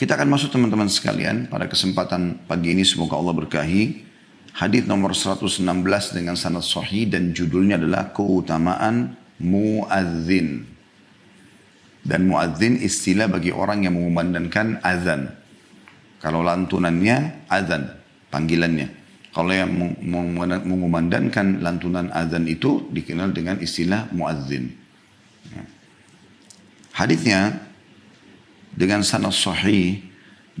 Kita akan masuk teman-teman sekalian pada kesempatan pagi ini semoga Allah berkahi. Hadis nomor 116 dengan sanad sahih dan judulnya adalah keutamaan muadzin. Dan muadzin istilah bagi orang yang mengumandangkan azan. Kalau lantunannya azan, panggilannya. Kalau yang mengumandangkan lantunan azan itu dikenal dengan istilah muadzin. Ya. Hadisnya dengan sanad sahih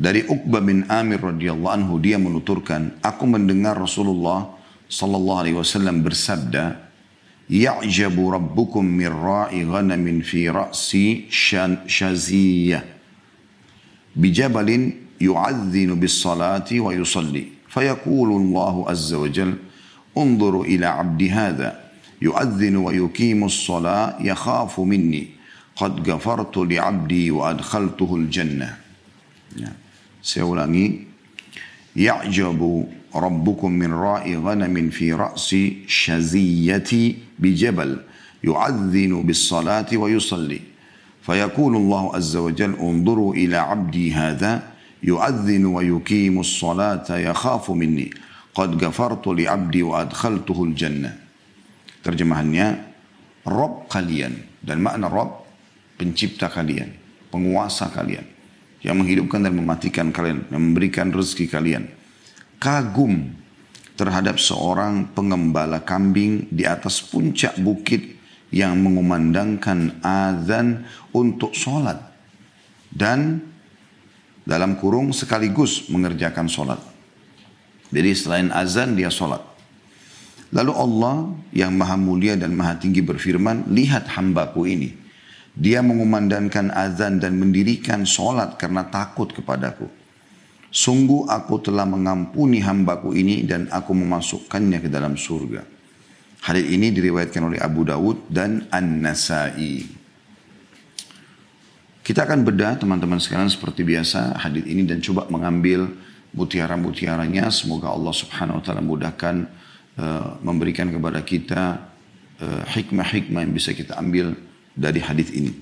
dari Uqbah bin Amir radhiyallahu anhu dia menuturkan, aku mendengar Rasulullah sallallahu alaihi wasallam bersabda, "Ya'jabu rabbukum min ra'i ghanamin fi ra'si shaziyah." Bijabalin yu'adhdhinu bis-salati wa yusalli. Fayaqulu Allah azza wa jalla, "Unzuru ila 'abdi hadha, yu'adhdhinu wa yuqimu as-salata yakhafu minni." قد غفرت لعبدي وأدخلته الجنة. saya ulangi. يعجب ربكم من راء غنم في رأس شزية بجبل يؤذن بالصلاة ويصلي. فيقول الله عز وجل انظروا إلى عبدي هذا يؤذن ويقيم الصلاة يخاف مني. قد غفرت لعبدي وأدخلته الجنة. ترجمة Rob kalian dan makna Rob pencipta kalian, penguasa kalian, yang menghidupkan dan mematikan kalian, yang memberikan rezeki kalian. Kagum terhadap seorang pengembala kambing di atas puncak bukit yang mengumandangkan azan untuk sholat. Dan dalam kurung sekaligus mengerjakan sholat. Jadi selain azan dia sholat. Lalu Allah yang maha mulia dan maha tinggi berfirman, lihat hambaku ini. Dia mengumandangkan azan dan mendirikan sholat karena takut kepadaku. Sungguh aku telah mengampuni hambaku ini dan aku memasukkannya ke dalam surga. Hadis ini diriwayatkan oleh Abu Dawud dan An-Nasai. Kita akan bedah teman-teman sekalian seperti biasa hadis ini dan coba mengambil mutiara-mutiaranya. Semoga Allah subhanahu wa ta'ala mudahkan uh, memberikan kepada kita eh, hikmah-hikmah uh, yang bisa kita ambil dari hadis ini.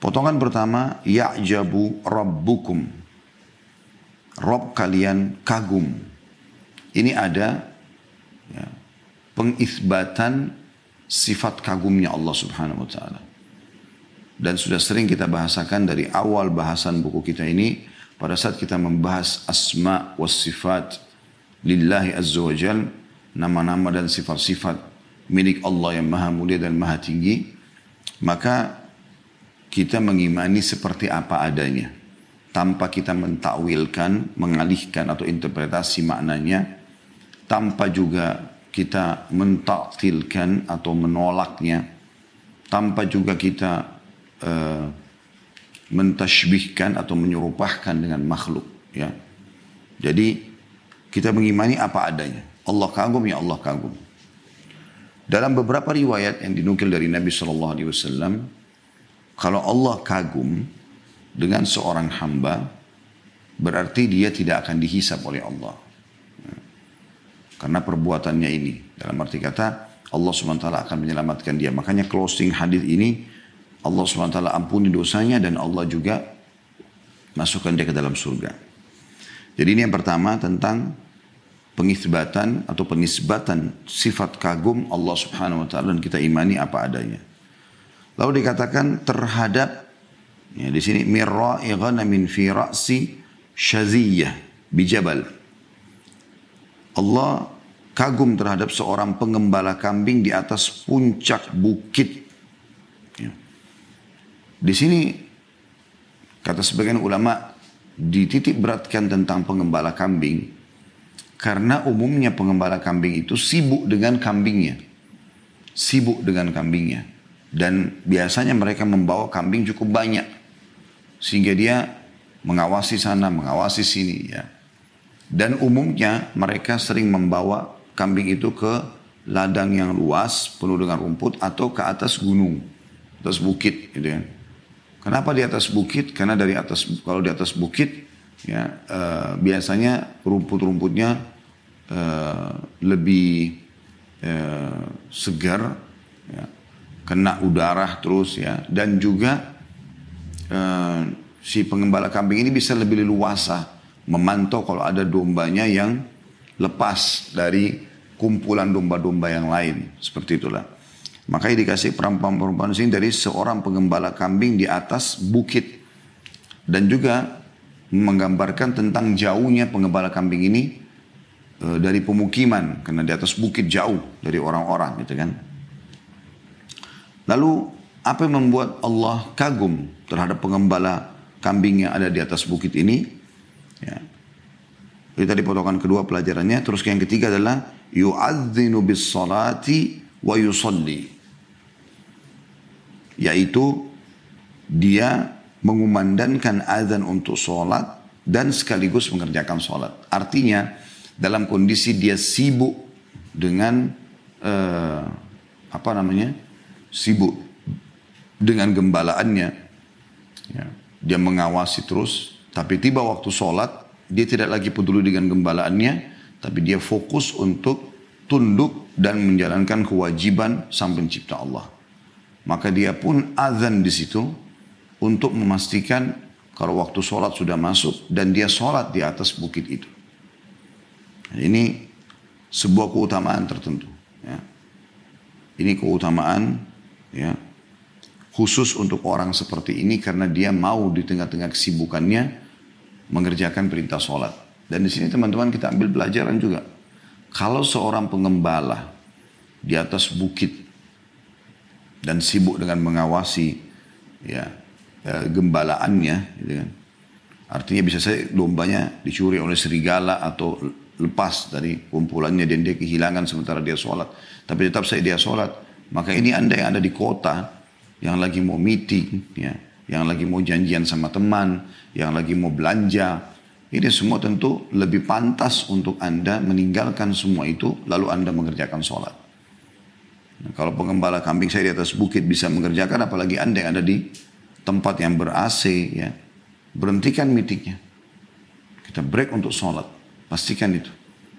Potongan pertama, ya'jabu rabbukum. Rob kalian kagum. Ini ada ya, pengisbatan sifat kagumnya Allah subhanahu wa ta'ala. Dan sudah sering kita bahasakan dari awal bahasan buku kita ini, pada saat kita membahas asma was sifat lillahi azza wa jal, nama-nama dan sifat-sifat milik Allah yang maha mulia dan maha tinggi, maka kita mengimani seperti apa adanya. Tanpa kita mentakwilkan, mengalihkan atau interpretasi maknanya. Tanpa juga kita mentaktilkan atau menolaknya. Tanpa juga kita uh, mentashbihkan atau menyerupahkan dengan makhluk. Ya. Jadi kita mengimani apa adanya. Allah kagum ya Allah kagum. Dalam beberapa riwayat yang dinukil dari Nabi Shallallahu Alaihi Wasallam, kalau Allah kagum dengan seorang hamba, berarti dia tidak akan dihisap oleh Allah. Karena perbuatannya ini. Dalam arti kata, Allah SWT akan menyelamatkan dia. Makanya closing hadis ini, Allah SWT ampuni dosanya dan Allah juga masukkan dia ke dalam surga. Jadi ini yang pertama tentang pengisbatan atau penisbatan sifat kagum Allah Subhanahu wa taala dan kita imani apa adanya. Lalu dikatakan terhadap ya di sini mirra'i ghanamin fi ra'si syaziyah bijabal. Allah kagum terhadap seorang pengembala kambing di atas puncak bukit. Ya. Di sini kata sebagian ulama dititik beratkan tentang pengembala kambing karena umumnya pengembala kambing itu sibuk dengan kambingnya. Sibuk dengan kambingnya. Dan biasanya mereka membawa kambing cukup banyak. Sehingga dia mengawasi sana, mengawasi sini. ya. Dan umumnya mereka sering membawa kambing itu ke ladang yang luas, penuh dengan rumput, atau ke atas gunung, atas bukit. Gitu ya. Kenapa di atas bukit? Karena dari atas kalau di atas bukit ya uh, biasanya rumput-rumputnya uh, lebih uh, segar, ya, kena udara terus ya, dan juga uh, si pengembala kambing ini bisa lebih leluasa memantau kalau ada dombanya yang lepas dari kumpulan domba-domba yang lain. Seperti itulah. Makanya dikasih perempuan-perempuan sini dari seorang pengembala kambing di atas bukit. Dan juga menggambarkan tentang jauhnya pengembala kambing ini dari pemukiman karena di atas bukit jauh dari orang-orang gitu kan. Lalu apa yang membuat Allah kagum terhadap pengembala kambing yang ada di atas bukit ini? Ya. Itu tadi potongan kedua pelajarannya. Terus yang ketiga adalah yu'adzinu bis salati wa yusalli. Yaitu dia mengumandangkan azan untuk sholat dan sekaligus mengerjakan sholat. Artinya dalam kondisi dia sibuk dengan uh, apa namanya sibuk dengan gembalaannya, ya, dia mengawasi terus. Tapi tiba waktu sholat dia tidak lagi peduli dengan gembalaannya, tapi dia fokus untuk tunduk dan menjalankan kewajiban sang pencipta Allah. Maka dia pun azan di situ untuk memastikan kalau waktu sholat sudah masuk dan dia sholat di atas bukit itu. Ini sebuah keutamaan tertentu. Ya. Ini keutamaan ya, khusus untuk orang seperti ini karena dia mau di tengah-tengah kesibukannya mengerjakan perintah sholat. Dan di sini teman-teman kita ambil pelajaran juga. Kalau seorang pengembala di atas bukit dan sibuk dengan mengawasi ya ya, gembalaannya, gitu kan. Artinya bisa saja dombanya dicuri oleh serigala atau lepas dari kumpulannya dan dia kehilangan sementara dia sholat. Tapi tetap saya dia sholat. Maka ini anda yang ada di kota, yang lagi mau meeting, ya, yang lagi mau janjian sama teman, yang lagi mau belanja. Ini semua tentu lebih pantas untuk anda meninggalkan semua itu, lalu anda mengerjakan sholat. Nah, kalau pengembala kambing saya di atas bukit bisa mengerjakan, apalagi anda yang ada di tempat yang ber-AC ya. Berhentikan meetingnya. Kita break untuk sholat. Pastikan itu.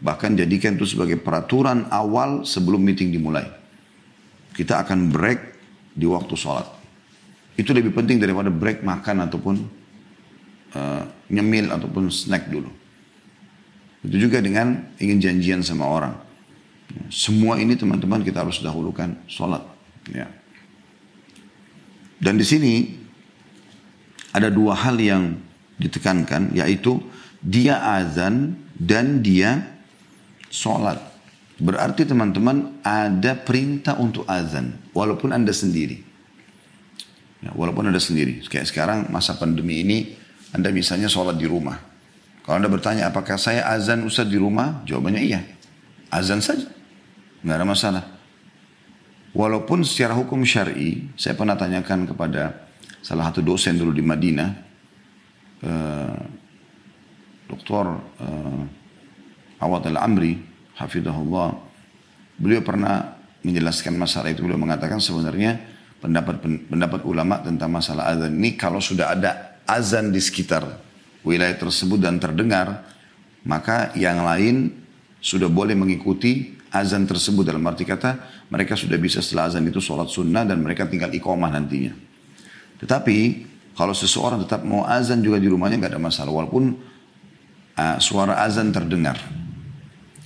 Bahkan jadikan itu sebagai peraturan awal sebelum meeting dimulai. Kita akan break di waktu sholat. Itu lebih penting daripada break makan ataupun uh, nyemil ataupun snack dulu. Itu juga dengan ingin janjian sama orang. Semua ini teman-teman kita harus dahulukan sholat. Ya. Dan di sini ada dua hal yang ditekankan yaitu dia azan dan dia sholat. Berarti teman-teman ada perintah untuk azan walaupun anda sendiri. Ya, walaupun anda sendiri. Kayak sekarang masa pandemi ini anda misalnya sholat di rumah. Kalau anda bertanya apakah saya azan Ustaz di rumah? Jawabannya iya. Azan saja. Nggak ada masalah. Walaupun secara hukum syari, saya pernah tanyakan kepada salah satu dosen dulu di Madinah, uh, Dr. Uh, Awad Al-Amri, Hafidahullah, beliau pernah menjelaskan masalah itu. Beliau mengatakan sebenarnya pendapat pendapat ulama tentang masalah azan ini kalau sudah ada azan di sekitar wilayah tersebut dan terdengar, maka yang lain sudah boleh mengikuti azan tersebut dalam arti kata mereka sudah bisa setelah azan itu sholat sunnah dan mereka tinggal iqamah nantinya. Tetapi kalau seseorang tetap mau azan juga di rumahnya nggak ada masalah walaupun uh, suara azan terdengar.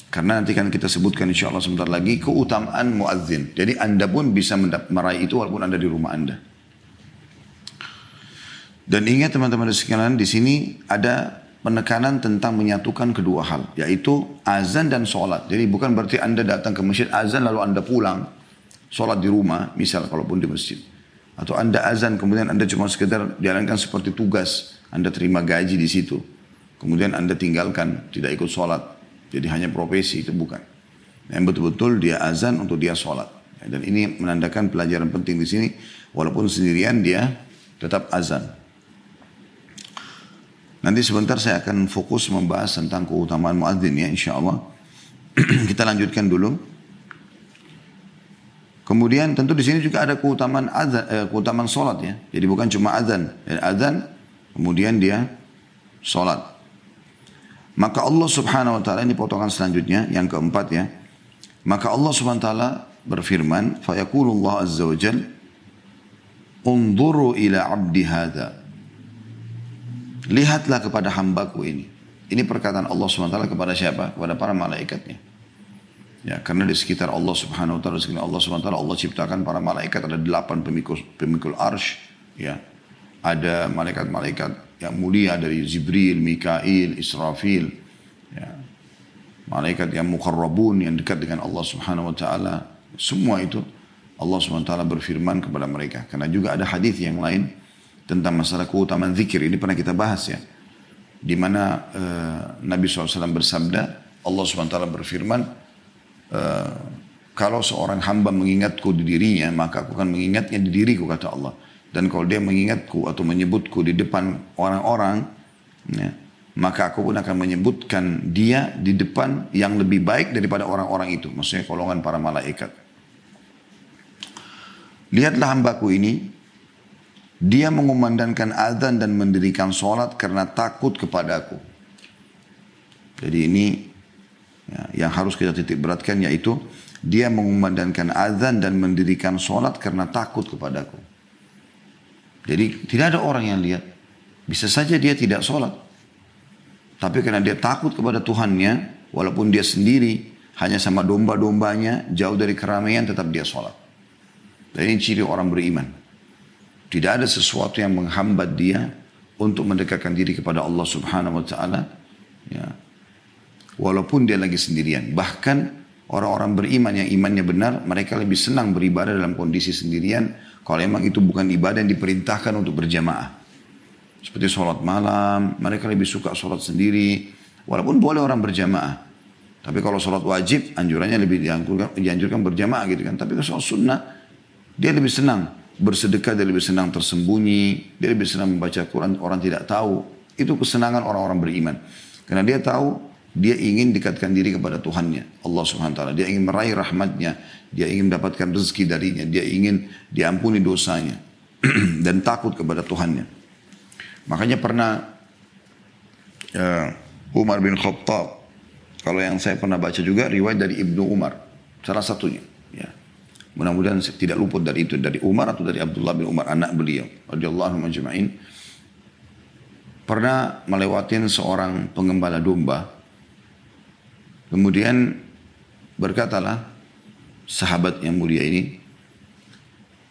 Karena nanti kan kita sebutkan insya Allah sebentar lagi keutamaan muadzin. Jadi anda pun bisa meraih itu walaupun anda di rumah anda. Dan ingat teman-teman sekalian di sini ada penekanan tentang menyatukan kedua hal, yaitu azan dan sholat. Jadi bukan berarti anda datang ke masjid azan lalu anda pulang, sholat di rumah, misal kalaupun di masjid. Atau Anda azan kemudian Anda cuma sekedar jalankan seperti tugas. Anda terima gaji di situ. Kemudian Anda tinggalkan, tidak ikut sholat. Jadi hanya profesi, itu bukan. Yang betul-betul dia azan untuk dia sholat. Dan ini menandakan pelajaran penting di sini. Walaupun sendirian dia tetap azan. Nanti sebentar saya akan fokus membahas tentang keutamaan muadzin ya insya Allah. Kita lanjutkan dulu. Kemudian tentu di sini juga ada keutamaan azan, eh, keutamaan solat ya. Jadi bukan cuma azan, dan azan kemudian dia solat. Maka Allah Subhanahu wa taala ini potongan selanjutnya yang keempat ya. Maka Allah Subhanahu wa taala berfirman, "Fa Allah azza wa jal, "Unzuru ila 'abdi hadha." lihatlah kepada hambaku ini. Ini perkataan Allah SWT kepada siapa? Kepada para malaikatnya. Ya, karena di sekitar Allah Subhanahu wa taala, di sekitar Allah Subhanahu wa taala Allah ciptakan para malaikat ada delapan pemikul pemikul arsh, ya. Ada malaikat-malaikat yang mulia dari Jibril, Mikail, Israfil, ya. Malaikat yang mukarrabun yang dekat dengan Allah Subhanahu wa taala. Semua itu Allah Subhanahu wa taala berfirman kepada mereka. Karena juga ada hadis yang lain tentang masalah keutamaan zikir. Ini pernah kita bahas ya. Di mana uh, Nabi SAW bersabda, Allah Subhanahu wa taala berfirman, uh, kalau seorang hamba mengingatku di dirinya, maka aku akan mengingatnya di diriku, kata Allah. Dan kalau dia mengingatku atau menyebutku di depan orang-orang, ya, maka aku pun akan menyebutkan dia di depan yang lebih baik daripada orang-orang itu. Maksudnya golongan para malaikat. Lihatlah hambaku ini, dia mengumandangkan azan dan mendirikan sholat karena takut kepadaku. Jadi ini Ya, yang harus kita titik beratkan yaitu dia mengumandangkan azan dan mendirikan sholat karena takut kepadaku. Jadi tidak ada orang yang lihat. Bisa saja dia tidak sholat. Tapi karena dia takut kepada Tuhannya, walaupun dia sendiri, hanya sama domba-dombanya, jauh dari keramaian, tetap dia sholat. Dan ini ciri orang beriman. Tidak ada sesuatu yang menghambat dia untuk mendekatkan diri kepada Allah subhanahu wa ta'ala. Ya, walaupun dia lagi sendirian. Bahkan orang-orang beriman yang imannya benar, mereka lebih senang beribadah dalam kondisi sendirian kalau memang itu bukan ibadah yang diperintahkan untuk berjamaah. Seperti sholat malam, mereka lebih suka sholat sendiri, walaupun boleh orang berjamaah. Tapi kalau sholat wajib, anjurannya lebih dianjurkan, dianjurkan berjamaah gitu kan. Tapi kalau sholat sunnah, dia lebih senang bersedekah, dia lebih senang tersembunyi, dia lebih senang membaca Quran, orang tidak tahu. Itu kesenangan orang-orang beriman. Karena dia tahu dia ingin dekatkan diri kepada Tuhannya, Allah Subhanahu wa taala. Dia ingin meraih rahmatnya, dia ingin mendapatkan rezeki darinya, dia ingin diampuni dosanya dan takut kepada Tuhannya. Makanya pernah uh, Umar bin Khattab, kalau yang saya pernah baca juga riwayat dari Ibnu Umar, salah satunya. Ya. Mudah-mudahan tidak luput dari itu, dari Umar atau dari Abdullah bin Umar, anak beliau. Radiyallahu majma'in. Pernah melewatin seorang pengembala domba Kemudian berkatalah sahabat yang mulia ini,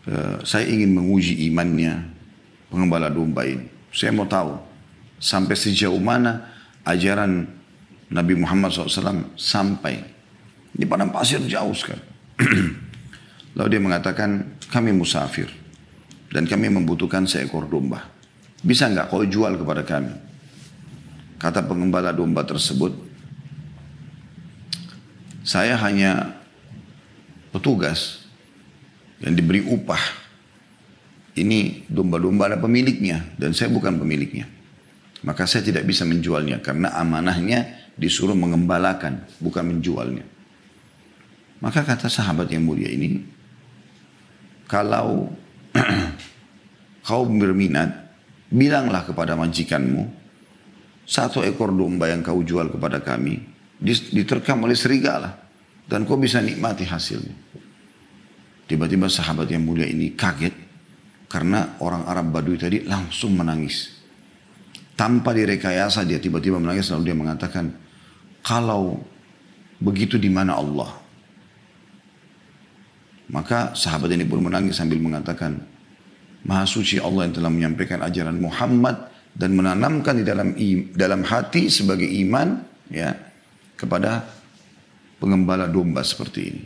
e, saya ingin menguji imannya pengembala domba ini. Saya mau tahu sampai sejauh mana ajaran Nabi Muhammad SAW sampai. Di padang pasir jauh sekali. Lalu dia mengatakan, kami musafir. Dan kami membutuhkan seekor domba. Bisa nggak kau jual kepada kami? Kata pengembala domba tersebut, saya hanya petugas yang diberi upah. Ini domba-domba ada pemiliknya dan saya bukan pemiliknya. Maka saya tidak bisa menjualnya karena amanahnya disuruh mengembalakan, bukan menjualnya. Maka kata sahabat yang mulia ini, kalau kau berminat, bilanglah kepada majikanmu, satu ekor domba yang kau jual kepada kami, diterkam oleh serigala dan kau bisa nikmati hasilnya. Tiba-tiba sahabat yang mulia ini kaget karena orang Arab Badui tadi langsung menangis. Tanpa direkayasa dia tiba-tiba menangis lalu dia mengatakan, kalau begitu di mana Allah? Maka sahabat ini pun menangis sambil mengatakan, Maha suci Allah yang telah menyampaikan ajaran Muhammad dan menanamkan di dalam dalam hati sebagai iman ya kepada pengembala domba seperti ini.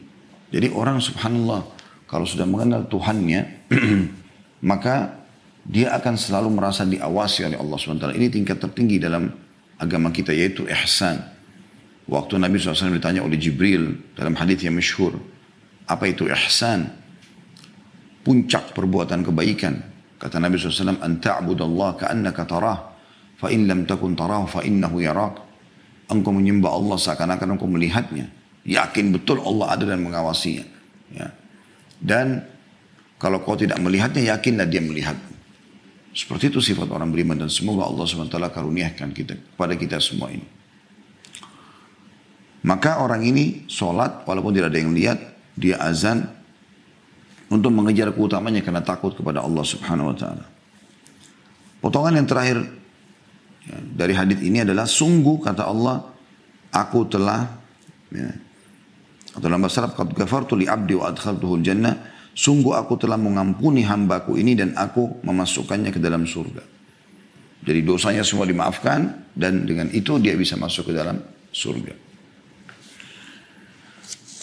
Jadi orang subhanallah kalau sudah mengenal Tuhannya maka dia akan selalu merasa diawasi oleh Allah SWT. Ini tingkat tertinggi dalam agama kita yaitu ihsan. Waktu Nabi SAW ditanya oleh Jibril dalam hadis yang masyhur, apa itu ihsan? Puncak perbuatan kebaikan. Kata Nabi SAW, "An ta'budallah ka'annaka tarah, fa in lam takun tarah fa innahu yarak." Engkau menyembah Allah seakan-akan engkau melihatnya. Yakin betul Allah ada dan mengawasinya. Ya. Dan kalau kau tidak melihatnya, yakinlah dia melihat. Seperti itu sifat orang beriman dan semoga Allah SWT karuniakan kita kepada kita semua ini. Maka orang ini sholat walaupun tidak ada yang lihat, dia azan untuk mengejar keutamanya karena takut kepada Allah Subhanahu wa taala. Potongan yang terakhir dari hadis ini adalah sungguh kata Allah, aku telah ya, atau dalam bahasa Arab qad ghafartu li abdi wa adkhaltuhu jannah sungguh aku telah mengampuni hambaku ini dan aku memasukkannya ke dalam surga. Jadi dosanya semua dimaafkan dan dengan itu dia bisa masuk ke dalam surga.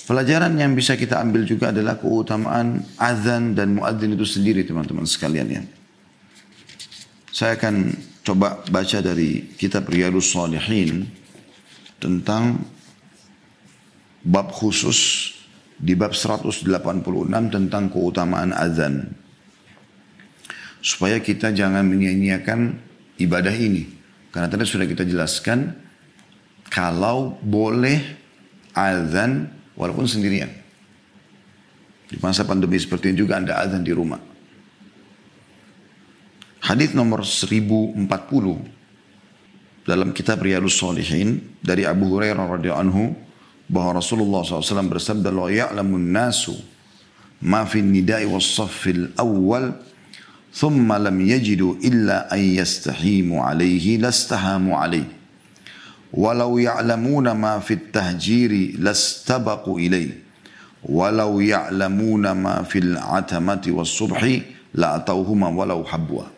Pelajaran yang bisa kita ambil juga adalah keutamaan azan dan muadzin itu sendiri teman-teman sekalian ya. Saya akan coba baca dari kitab Riyadus Salihin tentang bab khusus di bab 186 tentang keutamaan azan. Supaya kita jangan menyia-nyiakan ibadah ini. Karena tadi sudah kita jelaskan kalau boleh azan walaupun sendirian. Di masa pandemi seperti ini juga Anda azan di rumah. Hadis nomor 1040 dalam kitab Riyadus Salihin dari Abu Hurairah radhiyallahu anhu bahwa Rasulullah SAW bersabda la ya'lamun nasu ma fi nidai was saffil awal thumma lam yajidu illa an yastahimu alaihi lastahamu alaihi walau ya'lamuna ma fi tahjiri lastabaqu ilaihi walau ya'lamuna ma fil atamati was subhi la atauhuma walau habwa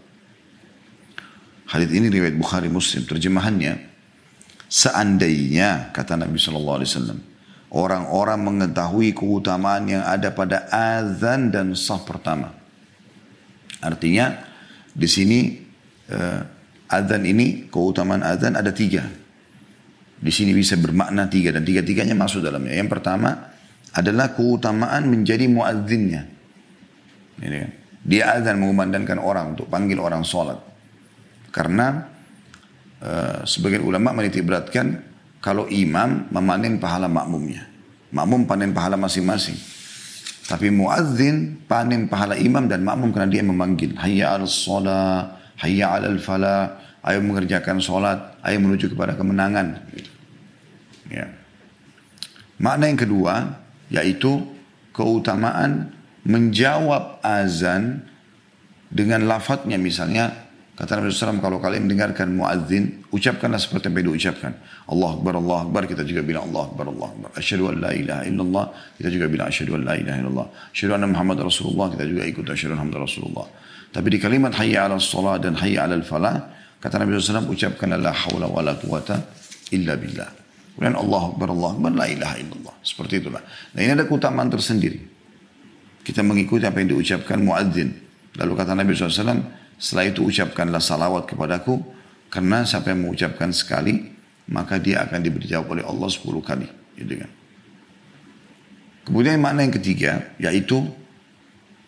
Hadis ini riwayat Bukhari Muslim. Terjemahannya, seandainya kata Nabi Shallallahu Alaihi Wasallam, orang-orang mengetahui keutamaan yang ada pada azan dan sah pertama. Artinya di sini uh, azan ini keutamaan azan ada tiga. Di sini bisa bermakna tiga dan tiga-tiganya masuk dalamnya. Yang pertama adalah keutamaan menjadi muadzinnya. Kan. Dia azan mengumandangkan orang untuk panggil orang sholat. Karena uh, sebagian ulama menitik beratkan kalau imam memanen pahala makmumnya. Makmum panen pahala masing-masing. Tapi muadzin panen pahala imam dan makmum karena dia memanggil. Hayya al sholat, hayya al falah, ayo mengerjakan sholat, ayo menuju kepada kemenangan. Ya. Makna yang kedua yaitu keutamaan menjawab azan dengan lafadznya misalnya Kata Nabi SAW, kalau kalian mendengarkan muadzin, ucapkanlah seperti yang diucapkan. Allah Akbar, Allah Akbar, kita juga bilang Allah Akbar, Allah Akbar. Asyadu an la ilaha illallah, kita juga bilang asyadu an la ilaha illallah. Asyadu anna Muhammad Rasulullah, kita juga ikut asyadu anna Muhammad Rasulullah. Tapi di kalimat hayya ala salat dan hayya ala falah, kata Nabi SAW, ucapkan la hawla wa la quwata illa billah. Kemudian Allah Akbar, Allah Akbar, la ilaha illallah. Seperti itulah. Nah ini ada keutamaan tersendiri. Kita mengikuti apa yang diucapkan muadzin. Lalu kata Nabi SAW, setelah itu ucapkanlah salawat kepadaku. Karena siapa yang mengucapkan sekali, maka dia akan diberi jawab oleh Allah sepuluh kali. Gitu kan. Kemudian makna yang ketiga, yaitu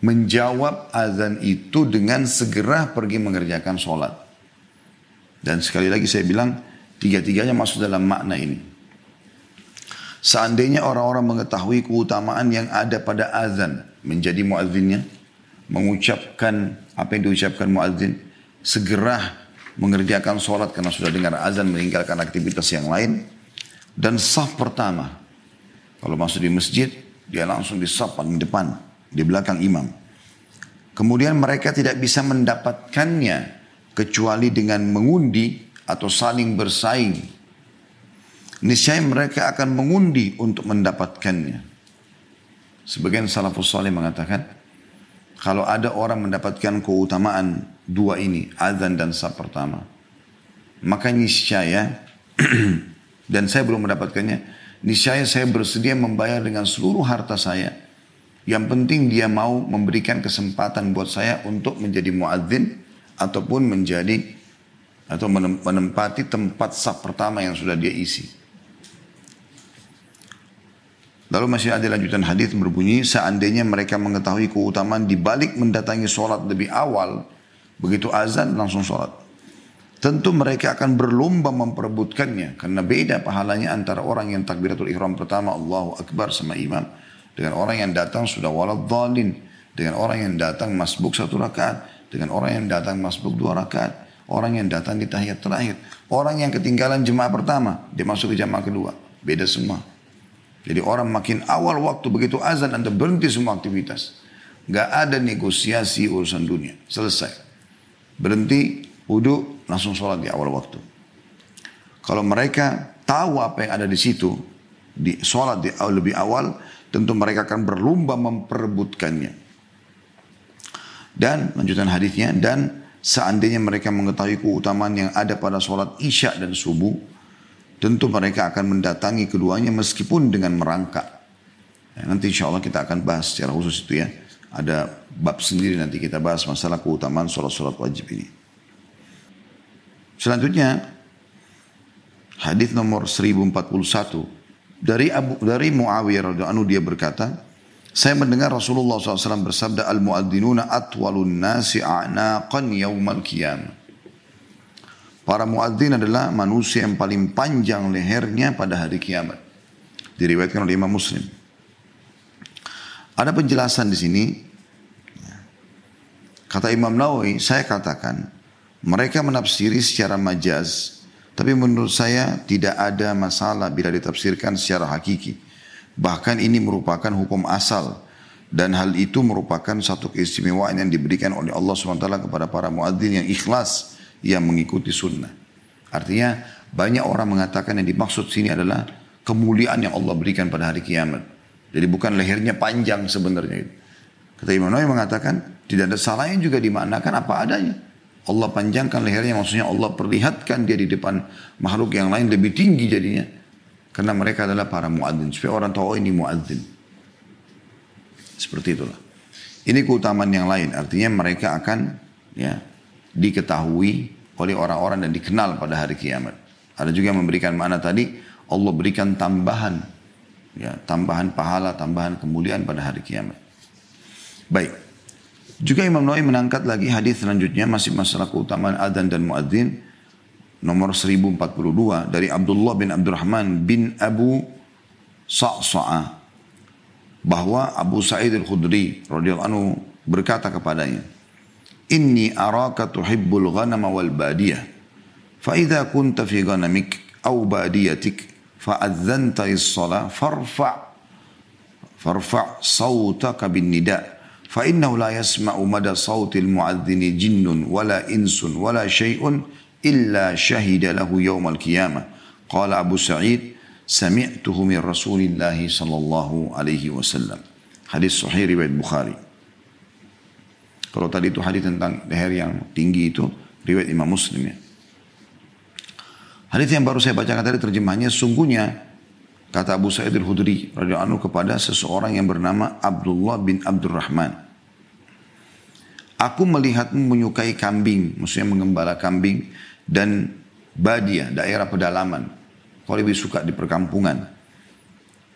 menjawab azan itu dengan segera pergi mengerjakan sholat. Dan sekali lagi saya bilang, tiga-tiganya masuk dalam makna ini. Seandainya orang-orang mengetahui keutamaan yang ada pada azan, menjadi muazzinnya, mengucapkan apa yang diucapkan muadzin, segera mengerjakan sholat karena sudah dengar azan meninggalkan aktivitas yang lain. Dan saf pertama, kalau masuk di masjid, dia langsung di saf paling depan, di belakang imam. Kemudian mereka tidak bisa mendapatkannya kecuali dengan mengundi atau saling bersaing. Niscaya mereka akan mengundi untuk mendapatkannya. Sebagian salafus salih mengatakan, kalau ada orang mendapatkan keutamaan dua ini, azan dan sah pertama, maka niscaya, dan saya belum mendapatkannya, niscaya saya bersedia membayar dengan seluruh harta saya. Yang penting dia mau memberikan kesempatan buat saya untuk menjadi muadzin ataupun menjadi atau menempati tempat sah pertama yang sudah dia isi. Lalu masih ada lanjutan hadis berbunyi, seandainya mereka mengetahui keutamaan di balik mendatangi sholat lebih awal, begitu azan langsung sholat. Tentu mereka akan berlomba memperebutkannya, karena beda pahalanya antara orang yang takbiratul ihram pertama, Allahu Akbar sama imam, dengan orang yang datang sudah walad dhalin, dengan orang yang datang masbuk satu rakaat, dengan orang yang datang masbuk dua rakaat, orang yang datang di tahiyat terakhir, orang yang ketinggalan jemaah pertama, dia masuk ke jemaah kedua, beda semua. Jadi orang makin awal waktu begitu azan Anda berhenti semua aktivitas. Gak ada negosiasi urusan dunia. Selesai. Berhenti, wudhu, langsung sholat di awal waktu. Kalau mereka tahu apa yang ada di situ, di sholat di lebih awal, tentu mereka akan berlomba memperebutkannya. Dan lanjutan hadisnya dan seandainya mereka mengetahui keutamaan yang ada pada sholat isya dan subuh, tentu mereka akan mendatangi keduanya meskipun dengan merangkak. Ya, nanti insya Allah kita akan bahas secara khusus itu ya. Ada bab sendiri nanti kita bahas masalah keutamaan sholat-sholat wajib ini. Selanjutnya, hadis nomor 1041 dari Abu dari Muawiyah radhiyallahu anhu dia berkata, saya mendengar Rasulullah SAW bersabda al-muadzинuna atwalun nasi a'naqan yaumal qiyamah. Para muadzin adalah manusia yang paling panjang lehernya pada hari kiamat. Diriwayatkan oleh Imam Muslim. Ada penjelasan di sini. Kata Imam Nawawi, saya katakan, mereka menafsiri secara majaz, tapi menurut saya tidak ada masalah bila ditafsirkan secara hakiki. Bahkan ini merupakan hukum asal dan hal itu merupakan satu keistimewaan yang diberikan oleh Allah SWT kepada para muadzin yang ikhlas yang mengikuti sunnah. Artinya banyak orang mengatakan yang dimaksud sini adalah kemuliaan yang Allah berikan pada hari kiamat. Jadi bukan lehernya panjang sebenarnya. Kata Imam Nawawi mengatakan tidak ada salahnya juga dimaknakan apa adanya. Allah panjangkan lehernya maksudnya Allah perlihatkan dia di depan makhluk yang lain lebih tinggi jadinya. Karena mereka adalah para muadzin. Supaya orang tahu oh, ini muadzin. Seperti itulah. Ini keutamaan yang lain. Artinya mereka akan ya diketahui oleh orang-orang dan dikenal pada hari kiamat. Ada juga yang memberikan makna tadi Allah berikan tambahan ya tambahan pahala, tambahan kemuliaan pada hari kiamat. Baik. Juga Imam Nawawi menangkat lagi hadis selanjutnya masih masalah keutamaan adzan dan muadzin nomor 1042 dari Abdullah bin Abdurrahman bin Abu Sa'sa'a bahwa Abu Sa'id al-Khudri radhiyallahu anhu berkata kepadanya Tuhibbul ghanama wal badiyah fa idza kunta fi ghanamik aw badiyatik فأذنت الصلاة فارفع فارفع صوتك بالنداء. فإنه لا يسمع مدى صوت المعذن جن ولا إنس ولا شيء إلا شهد له يوم القيامة. قال أبو سعيد سمعته من رسول الله صلى الله عليه وسلم. حديث صحيح رواية البخاري. Kalau tadi itu hadis tentang leher yang tinggi itu riwayat Imam Muslim ya. Hadis yang baru saya bacakan tadi terjemahnya sungguhnya kata Abu Sa'id al-Khudri radhiyallahu anhu kepada seseorang yang bernama Abdullah bin Abdurrahman. Aku melihatmu menyukai kambing, maksudnya mengembala kambing dan badia, daerah pedalaman. Kau lebih suka di perkampungan.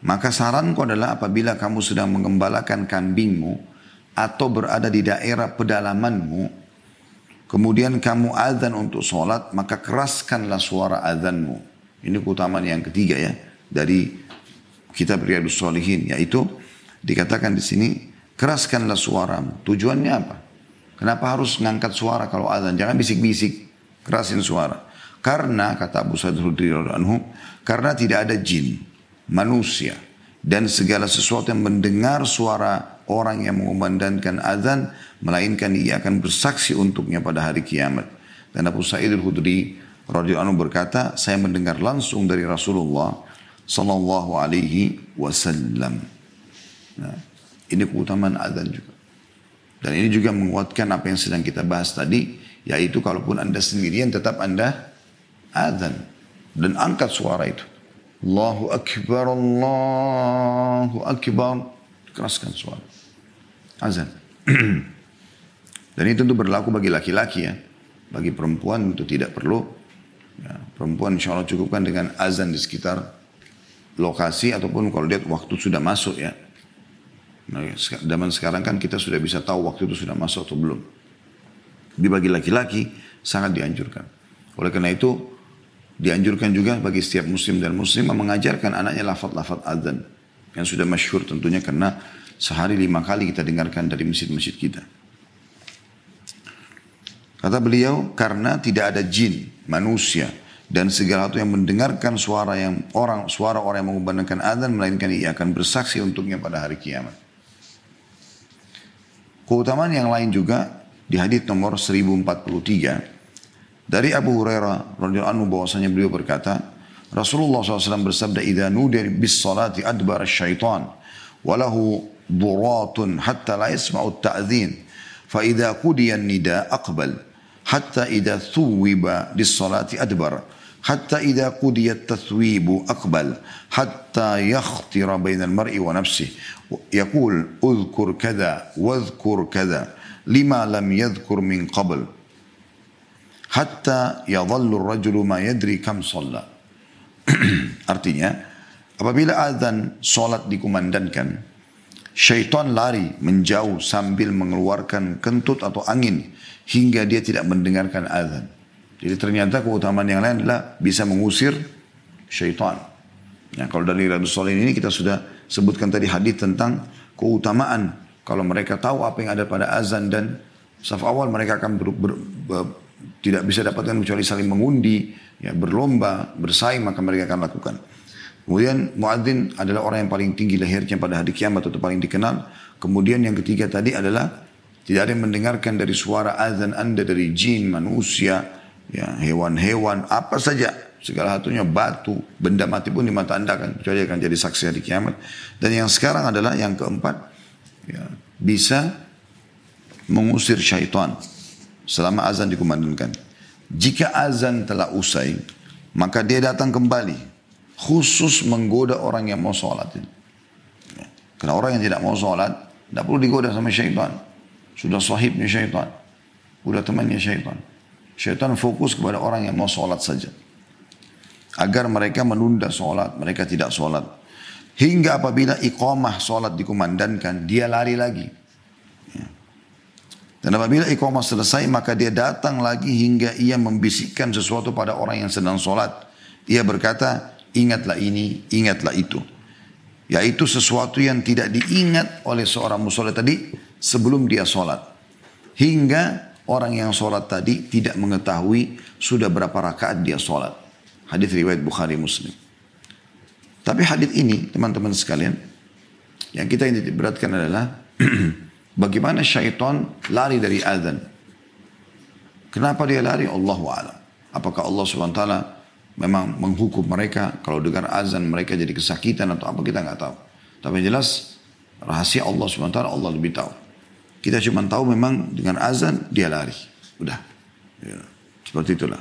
Maka saranku adalah apabila kamu sedang mengembalakan kambingmu atau berada di daerah pedalamanmu, kemudian kamu azan untuk sholat, maka keraskanlah suara azanmu. Ini keutamaan yang ketiga ya dari kitab Riyadus Solihin, yaitu dikatakan di sini keraskanlah suaramu. Tujuannya apa? Kenapa harus ngangkat suara kalau azan? Jangan bisik-bisik, kerasin suara. Karena kata Abu Sa'id Hudri anhu, karena tidak ada jin, manusia dan segala sesuatu yang mendengar suara orang yang mengumandangkan azan melainkan ia akan bersaksi untuknya pada hari kiamat. Dan Abu Sa'id al-Khudri radhiyallahu berkata, saya mendengar langsung dari Rasulullah sallallahu alaihi wasallam. Nah, ini keutamaan azan juga. Dan ini juga menguatkan apa yang sedang kita bahas tadi, yaitu kalaupun Anda sendirian tetap Anda azan dan angkat suara itu. Allahu Akbar, Allahu Akbar. Keraskan suara. Azan. Dan itu tentu berlaku bagi laki-laki ya. Bagi perempuan itu tidak perlu. Ya, perempuan insya Allah cukupkan dengan azan di sekitar lokasi ataupun kalau lihat waktu sudah masuk ya. Nah, zaman sekarang kan kita sudah bisa tahu waktu itu sudah masuk atau belum. Di bagi laki-laki sangat dianjurkan. Oleh karena itu dianjurkan juga bagi setiap muslim dan muslimah mengajarkan anaknya lafad-lafad azan. Yang sudah masyhur tentunya karena sehari lima kali kita dengarkan dari masjid-masjid kita. Kata beliau, karena tidak ada jin, manusia, dan segala sesuatu yang mendengarkan suara yang orang suara orang yang mengumandangkan adzan melainkan ia akan bersaksi untuknya pada hari kiamat. Keutamaan yang lain juga di hadis nomor 1043 Dari Abu Hurairah radhiyallahu anhu bahwasanya beliau berkata, Rasulullah SAW bersabda, "Idza nudir bis salati adbar syaitan wa ضراط حتى لا يسمع التأذين. فإذا قضي النداء أقبل. حتى إذا ثوب للصلاة أدبر. حتى إذا قضي التثويب أقبل. حتى يخطر بين المرء ونفسه. يقول أذكر كذا واذكر كذا. لما لم يذكر من قبل؟ hatta yadhallu rajulu ma yadri kam sholla. Artinya, apabila azan salat dikumandangkan, syaitan lari menjauh sambil mengeluarkan kentut atau angin hingga dia tidak mendengarkan azan. Jadi ternyata keutamaan yang lain adalah bisa mengusir syaitan. Ya, kalau dari Radu Solihin ini kita sudah sebutkan tadi hadis tentang keutamaan kalau mereka tahu apa yang ada pada azan dan saf awal mereka akan ber, ber, ber, tidak bisa dapatkan kecuali saling mengundi, ya berlomba, bersaing maka mereka akan lakukan. Kemudian muadzin adalah orang yang paling tinggi lahirnya pada hari kiamat atau paling dikenal. Kemudian yang ketiga tadi adalah tidak ada yang mendengarkan dari suara azan anda dari jin, manusia, ya hewan-hewan, apa saja. Segala satunya batu, benda mati pun di mata anda akan kecuali akan jadi saksi hari kiamat. Dan yang sekarang adalah yang keempat, ya, bisa mengusir syaitan selama azan dikumandangkan. Jika azan telah usai, maka dia datang kembali. Khusus menggoda orang yang mau sholat. Ya. Karena orang yang tidak mau sholat, tidak perlu digoda sama syaitan. Sudah sahibnya syaitan. Sudah temannya syaitan. Syaitan fokus kepada orang yang mau sholat saja. Agar mereka menunda sholat, mereka tidak sholat. Hingga apabila iqamah sholat dikumandangkan, dia lari lagi. Dan apabila iqamah selesai maka dia datang lagi hingga ia membisikkan sesuatu pada orang yang sedang sholat. Ia berkata, ingatlah ini, ingatlah itu. Yaitu sesuatu yang tidak diingat oleh seorang musola tadi sebelum dia sholat. Hingga orang yang sholat tadi tidak mengetahui sudah berapa rakaat dia sholat. Hadis riwayat Bukhari Muslim. Tapi hadis ini teman-teman sekalian, yang kita ini beratkan adalah Bagaimana syaitan lari dari azan? Kenapa dia lari? Allah alam. Apakah Allah SWT memang menghukum mereka kalau dengar azan mereka jadi kesakitan atau apa kita nggak tahu. Tapi jelas rahasia Allah SWT Allah lebih tahu. Kita cuma tahu memang dengan azan dia lari. Udah. Ya. Seperti itulah.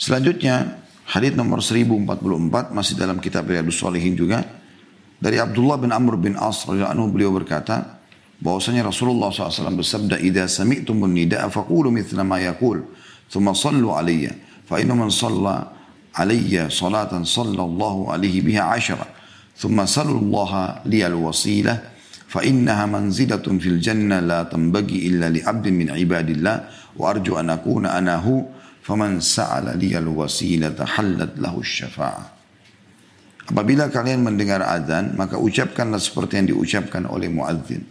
Selanjutnya hadis nomor 1044 masih dalam kitab Riyadus Salihin juga dari Abdullah bin Amr bin As anhu beliau berkata, bahwasanya Rasulullah SAW bersabda, "Idza sami'tumun nida'a faqulu mithla ma yaqul, alayya, fa inna man shalla alayya salatan sallallahu alaihi biha ashara, thumma sallu Allah li al-wasilah, fa innaha manzilatun fil jannah la tanbaghi illa li 'abdin min ibadillah, wa arju an akuna ana hu, faman sa'ala li al-wasilata hallat lahu asy-syafa'ah." Apabila kalian mendengar azan, maka ucapkanlah seperti yang diucapkan oleh muadzin.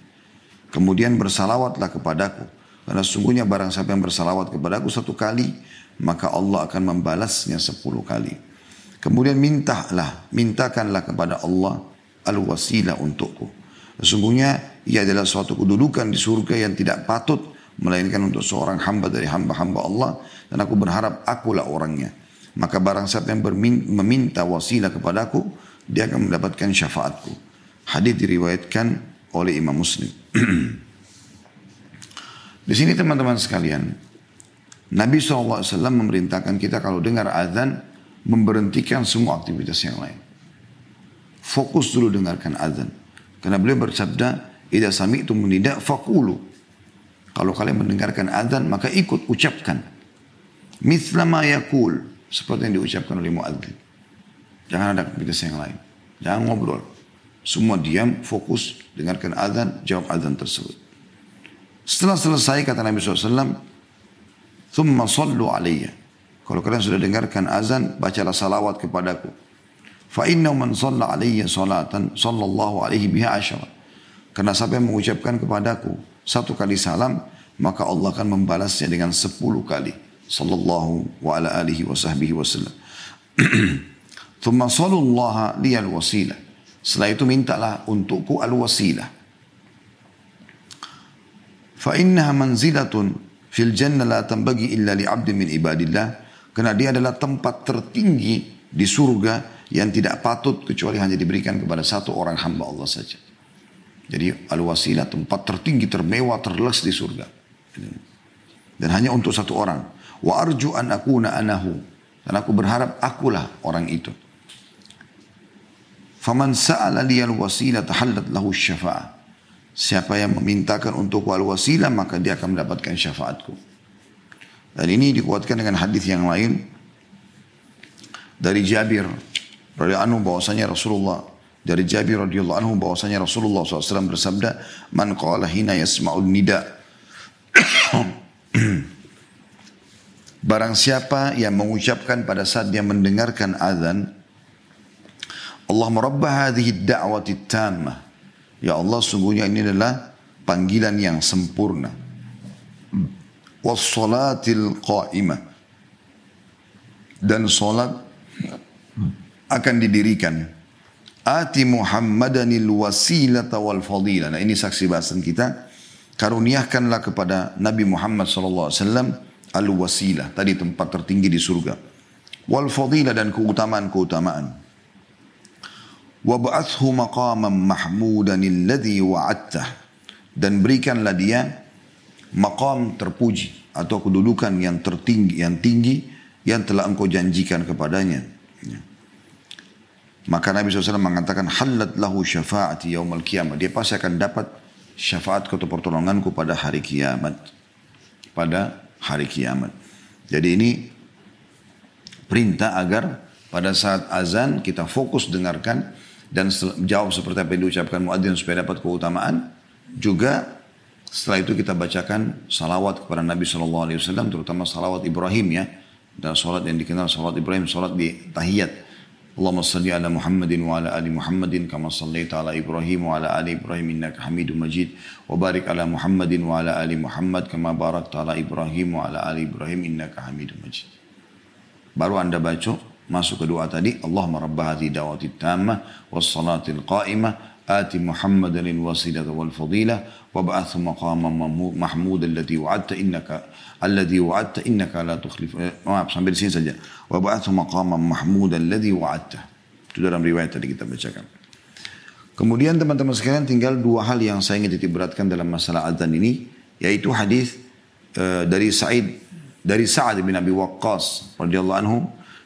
Kemudian bersalawatlah kepadaku. Karena sungguhnya barang siapa yang bersalawat kepadaku satu kali, maka Allah akan membalasnya sepuluh kali. Kemudian mintalah, mintakanlah kepada Allah al-wasilah untukku. Sesungguhnya ia adalah suatu kedudukan di surga yang tidak patut melainkan untuk seorang hamba dari hamba-hamba Allah dan aku berharap akulah orangnya. Maka barang siapa yang meminta wasilah kepadaku, dia akan mendapatkan syafaatku. Hadis diriwayatkan oleh Imam Muslim. Di sini teman-teman sekalian, Nabi SAW memerintahkan kita kalau dengar azan, memberhentikan semua aktivitas yang lain. Fokus dulu dengarkan azan. Karena beliau bersabda, Ida sami itu menidak fakulu. Kalau kalian mendengarkan azan, maka ikut ucapkan. Mithla ma yakul. Seperti yang diucapkan oleh muadzin. Jangan ada aktivitas yang lain. Jangan ngobrol. Semua diam, fokus, dengarkan azan, jawab azan tersebut. Setelah selesai kata Nabi SAW, Thumma sallu alaiya. Kalau kalian sudah dengarkan azan, bacalah salawat kepadaku. Fa inna man salla alaiya salatan, sallallahu alaihi biha. Karena siapa yang mengucapkan kepadaku satu kali salam, maka Allah akan membalasnya dengan sepuluh kali sallallahu wa ala alihi wa sahbihi wasallam. Thumma sallallahu liyal wasilah. Setelah itu mintalah untukku al-wasilah. Fa innaha manzilatun Fil jannah la tambagi illa li abdi min ibadillah. Karena dia adalah tempat tertinggi di surga yang tidak patut kecuali hanya diberikan kepada satu orang hamba Allah saja. Jadi al-wasilah tempat tertinggi, termewah, terles di surga. Dan hanya untuk satu orang. Wa arju an akuna anahu. Dan aku berharap akulah orang itu. Faman sa'ala liyal wasilah tahallat lahu syafa'ah. Siapa yang memintakan untuk wal wasilah maka dia akan mendapatkan syafaatku. Dan ini dikuatkan dengan hadis yang lain dari Jabir radhiyallahu anhu bahwasanya Rasulullah dari Jabir radhiyallahu anhu bahwasanya Rasulullah SAW bersabda man qala hina yasma'un nida Barang siapa yang mengucapkan pada saat dia mendengarkan azan Allah merabbah hadhihi da'wati tammah Ya Allah sungguhnya ini adalah panggilan yang sempurna. Wassalatil qa'imah. Dan solat akan didirikan. Ati Muhammadanil wasilata wal fadilah. Nah ini saksi bahasan kita. Karuniakanlah kepada Nabi Muhammad SAW al-wasilah. Tadi tempat tertinggi di surga. Wal fadilah dan keutamaan-keutamaan. وَبَعَثْهُ مَقَامًا مَحْمُودًا الَّذِي وَعَدْتَهُ dan berikanlah dia maqam terpuji atau kedudukan yang tertinggi yang tinggi yang telah engkau janjikan kepadanya. Ya. Maka Nabi SAW mengatakan halat lahu syafaati yaumal kiamat. Dia pasti akan dapat syafaat atau pertolonganku pada hari kiamat. Pada hari kiamat. Jadi ini perintah agar pada saat azan kita fokus dengarkan dan jawab seperti apa yang diucapkan muadzin supaya dapat keutamaan juga setelah itu kita bacakan salawat kepada Nabi Shallallahu Alaihi Wasallam terutama salawat Ibrahim ya. Dan salat yang dikenal salat Ibrahim salat di tahiyat. Allahumma salli ala Muhammadin wa ala ali Muhammadin kama sallaita ala Ibrahim wa ala ali Ibrahim innaka Hamidum Majid. Wa barik ala Muhammadin wa ala ali Muhammad kama barakta ala Ibrahim wa ala ali Ibrahim innaka Hamidum Majid. Baru anda baca masuk ke doa tadi Allahumma rabba hadhi dawati tamah was salatil qa'imah wal fadilah wa ba'athu maqaman mahmud alladhi wa'adta innaka alladhi wa'adta innaka la tukhlif maaf sampai di sini saja. Ba'athu maqaman mahmud alladhi wa'adta. Itu dalam riwayat tadi kita bacakan. Kemudian teman-teman sekalian tinggal dua hal yang saya ingin titik beratkan dalam masalah adzan ini yaitu hadis uh, dari Sa'id dari Sa'ad bin Abi Waqqas radhiyallahu anhu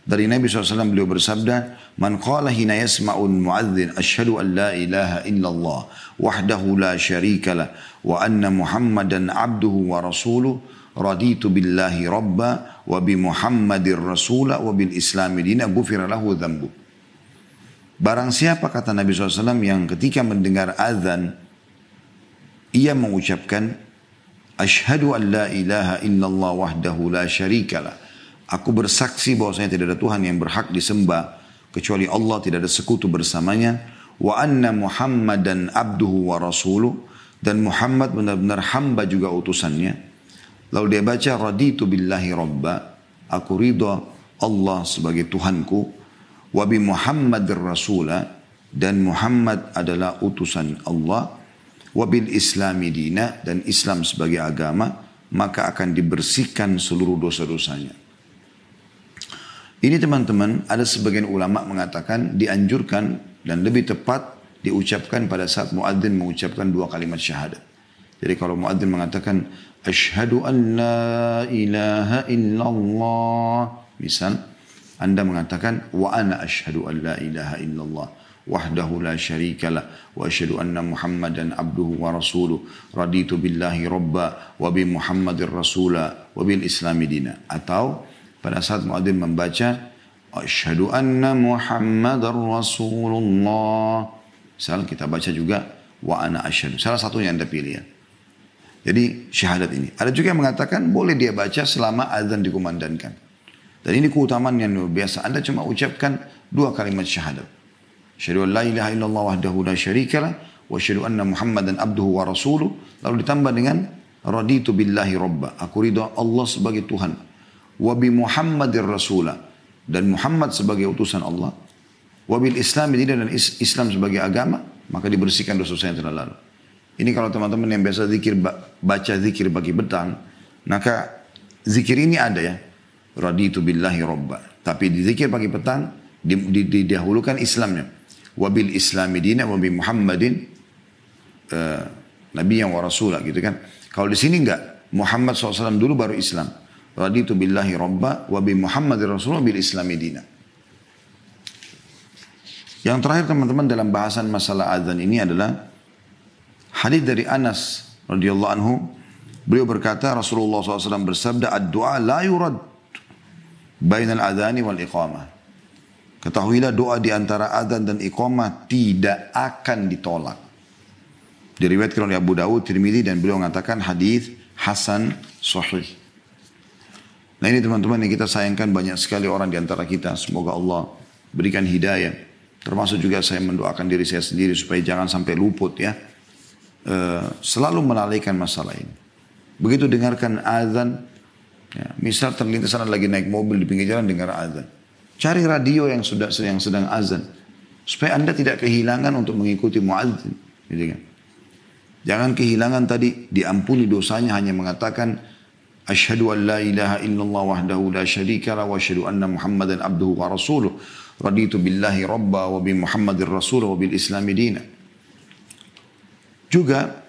dari Nabi SAW beliau bersabda, Man qala hina yasma'un muadzin asyhadu an la ilaha illallah wahdahu la syarika lah wa anna Muhammadan abduhu wa rasuluh raditu billahi rabba wa bi Muhammadir rasula wa bil islami dina gufira lahu dhanbu. Barang siapa kata Nabi SAW yang ketika mendengar azan ia mengucapkan asyhadu an la ilaha illallah wahdahu la syarika lah Aku bersaksi bahwasanya tidak ada Tuhan yang berhak disembah kecuali Allah tidak ada sekutu bersamanya. Wa anna Muhammadan abduhu wa rasuluh. Dan Muhammad benar-benar hamba juga utusannya. Lalu dia baca raditu billahi rabba. Aku ridha Allah sebagai Tuhanku. Wa bi Muhammadir rasula. Dan Muhammad adalah utusan Allah. Wa bil islami dina. Dan Islam sebagai agama. Maka akan dibersihkan seluruh dosa-dosanya. Ini teman-teman ada sebagian ulama mengatakan dianjurkan dan lebih tepat diucapkan pada saat muadzin mengucapkan dua kalimat syahadat. Jadi kalau muadzin mengatakan asyhadu an la ilaha illallah misal anda mengatakan wa ana asyhadu an la ilaha illallah wahdahu la syarika lah wa asyhadu anna muhammadan abduhu wa rasuluh raditu billahi rabba wa bi muhammadir rasula wa bil islami dina atau pada saat muadzin membaca asyhadu anna muhammadar rasulullah. Misal kita baca juga wa ana asyhadu. Salah satunya anda pilih ya. Jadi syahadat ini. Ada juga yang mengatakan boleh dia baca selama azan dikumandangkan dan ini keutamaan yang luar biasa. Anda cuma ucapkan dua kalimat syahadat. Asyhadu an la ilaha illallah wahdahu la syarikalah wa asyhadu anna muhammadan abduhu wa rasuluh. Lalu ditambah dengan raditu billahi robba aku ridha Allah sebagai Tuhan wabi Muhammadir Rasulah dan Muhammad sebagai utusan Allah wabil Islam dan Islam sebagai agama maka dibersihkan dosa-dosa yang telah lalu ini kalau teman-teman yang biasa zikir baca zikir bagi betang Maka zikir ini ada ya. Raditu billahi robba. Tapi di zikir pagi petang didahulukan Islamnya. Wabil islami dina wabil Muhammadin uh, Nabi yang wa rasulah gitu kan. Kalau di sini enggak. Muhammad SAW dulu baru Islam. Raditu billahi robba wabil Muhammadin rasulullah bil islami dina. Yang terakhir teman-teman dalam bahasan masalah azan ini adalah hadis dari Anas radhiyallahu anhu Beliau berkata Rasulullah SAW bersabda Ad-doa la yurad Bainal adhani wal iqamah Ketahuilah doa di antara adhan dan iqamah tidak akan ditolak. Diriwayatkan oleh Abu Dawud, Tirmidzi dan beliau mengatakan hadis hasan sahih. Nah ini teman-teman yang kita sayangkan banyak sekali orang di antara kita. Semoga Allah berikan hidayah. Termasuk juga saya mendoakan diri saya sendiri supaya jangan sampai luput ya. Uh, selalu melalaikan masalah ini. Begitu dengarkan azan, ya, misal terlintas sana lagi naik mobil di pinggir jalan dengar azan. Cari radio yang sudah yang sedang azan. Supaya anda tidak kehilangan untuk mengikuti muadzin. Gitu kan. Jangan kehilangan tadi diampuni dosanya hanya mengatakan Wahdahu la syarika la wa asyhadu anna Muhammadan abduhu wa rasuluh. Raditu billahi rabba wa bi Muhammadir rasul wa bil islami dina. Juga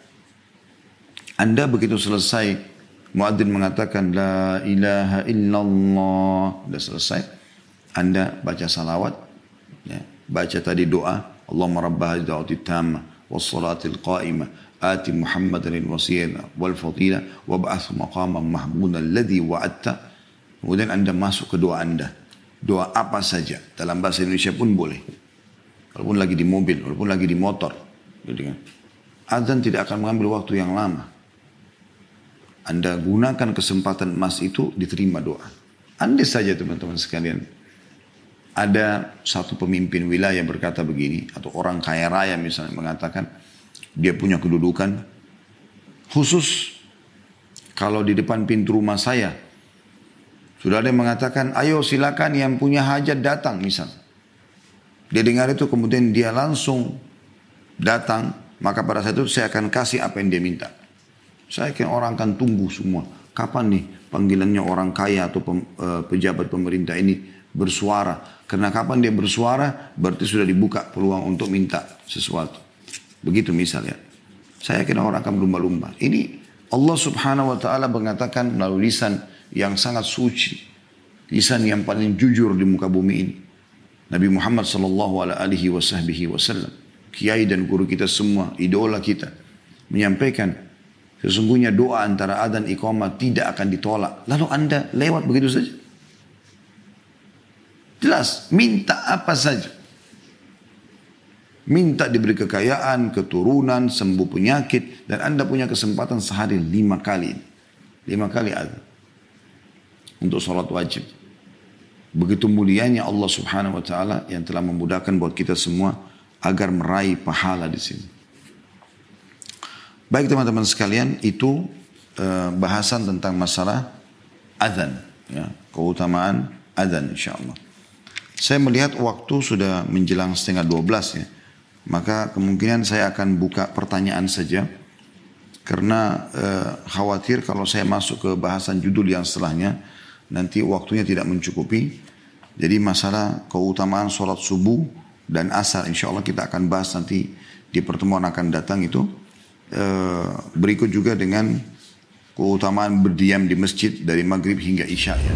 anda begitu selesai muadzin mengatakan la ilaha illallah sudah selesai Anda baca salawat ya, baca tadi doa Allahumma da'wati tamma ati muhammadan al-wasila wal fadila wa ba'ath maqaman mahmudan alladhi wa'atta kemudian Anda masuk ke doa Anda. Doa apa saja. Dalam bahasa Indonesia pun boleh. Walaupun lagi di mobil walaupun lagi di motor. Gitu kan. Azan tidak akan mengambil waktu yang lama. Anda gunakan kesempatan emas itu diterima doa. Andai saja teman-teman sekalian. Ada satu pemimpin wilayah berkata begini. Atau orang kaya raya misalnya mengatakan. Dia punya kedudukan. Khusus kalau di depan pintu rumah saya. Sudah ada yang mengatakan ayo silakan yang punya hajat datang misal. Dia dengar itu kemudian dia langsung datang. Maka pada saat itu saya akan kasih apa yang dia minta. Saya kira orang akan tunggu semua. Kapan nih panggilannya orang kaya atau uh, pejabat pemerintah ini bersuara. Karena kapan dia bersuara berarti sudah dibuka peluang untuk minta sesuatu. Begitu misalnya. Saya kira orang akan berlumba-lumba. Ini Allah subhanahu wa ta'ala mengatakan melalui lisan yang sangat suci. Lisan yang paling jujur di muka bumi ini. Nabi Muhammad sallallahu alaihi wasallam. Kiai dan guru kita semua, idola kita. Menyampaikan Sesungguhnya doa antara adzan iqamah tidak akan ditolak. Lalu anda lewat begitu saja. Jelas, minta apa saja. Minta diberi kekayaan, keturunan, sembuh penyakit. Dan anda punya kesempatan sehari lima kali. Lima kali adzan. Untuk sholat wajib. Begitu mulianya Allah subhanahu wa ta'ala yang telah memudahkan buat kita semua agar meraih pahala di sini. Baik teman-teman sekalian, itu uh, bahasan tentang masalah azan, ya, keutamaan azan insyaAllah. Saya melihat waktu sudah menjelang setengah 12 ya. Maka kemungkinan saya akan buka pertanyaan saja. Karena uh, khawatir kalau saya masuk ke bahasan judul yang setelahnya. Nanti waktunya tidak mencukupi. Jadi masalah keutamaan sholat subuh dan asar insya Allah kita akan bahas nanti di pertemuan akan datang itu. Eh, berikut juga dengan keutamaan berdiam di masjid dari maghrib hingga isya ya.